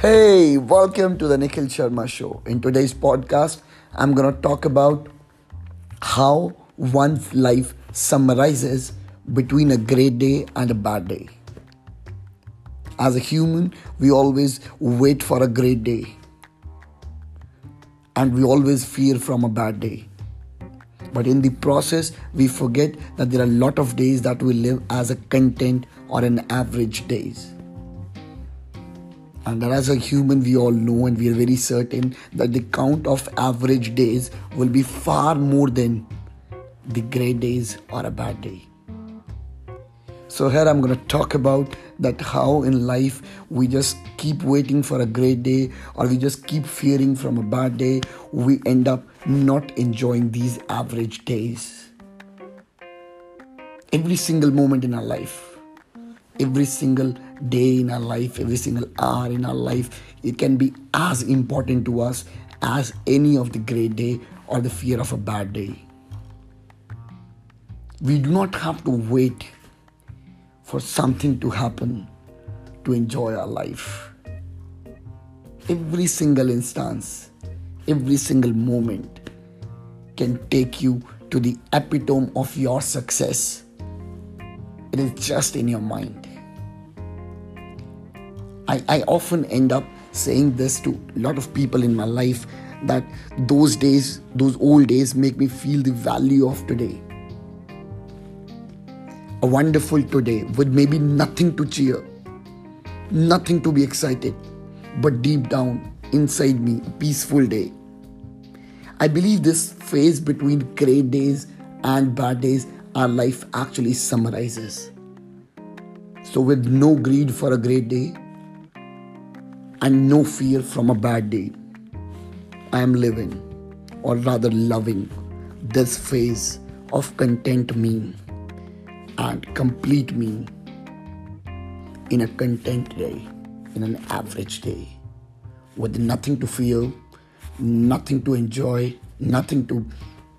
Hey, welcome to the Nikhil Sharma Show. In today's podcast, I'm going to talk about how one's life summarizes between a great day and a bad day. As a human, we always wait for a great day and we always fear from a bad day. But in the process, we forget that there are a lot of days that we live as a content or an average days. And that as a human, we all know and we are very certain that the count of average days will be far more than the great days or a bad day. So here I'm going to talk about that how in life we just keep waiting for a great day or we just keep fearing from a bad day, we end up not enjoying these average days. Every single moment in our life every single day in our life, every single hour in our life, it can be as important to us as any of the great day or the fear of a bad day. We do not have to wait for something to happen to enjoy our life. Every single instance, every single moment can take you to the epitome of your success. It is just in your mind. I, I often end up saying this to a lot of people in my life that those days, those old days, make me feel the value of today. A wonderful today with maybe nothing to cheer, nothing to be excited, but deep down inside me, a peaceful day. I believe this phase between great days and bad days, our life actually summarizes. So, with no greed for a great day, and no fear from a bad day. I am living, or rather loving, this phase of content me and complete me in a content day, in an average day, with nothing to feel, nothing to enjoy, nothing to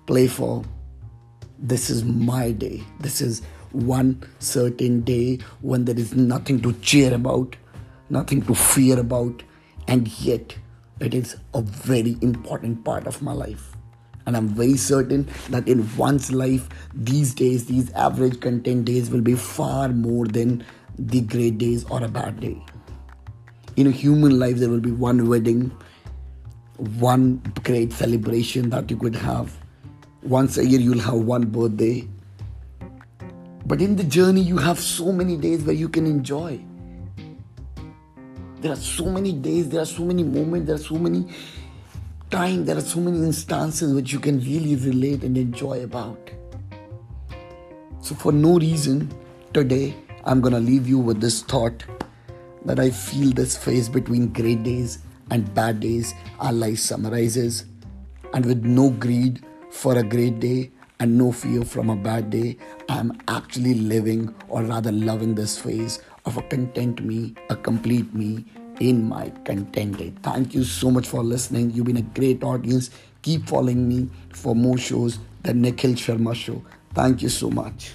play for. This is my day. This is one certain day when there is nothing to cheer about nothing to fear about, and yet it is a very important part of my life. And I'm very certain that in one's life, these days, these average content days will be far more than the great days or a bad day. In a human life, there will be one wedding, one great celebration that you could have. Once a year, you'll have one birthday. But in the journey, you have so many days where you can enjoy. There are so many days, there are so many moments, there are so many time, there are so many instances which you can really relate and enjoy about. So, for no reason, today I'm gonna leave you with this thought that I feel this phase between great days and bad days our life summarizes, and with no greed for a great day and no fear from a bad day, I'm actually living or rather loving this phase of a content me, a complete me in my content day. Thank you so much for listening. You've been a great audience. Keep following me for more shows, The Nikhil Sharma Show. Thank you so much.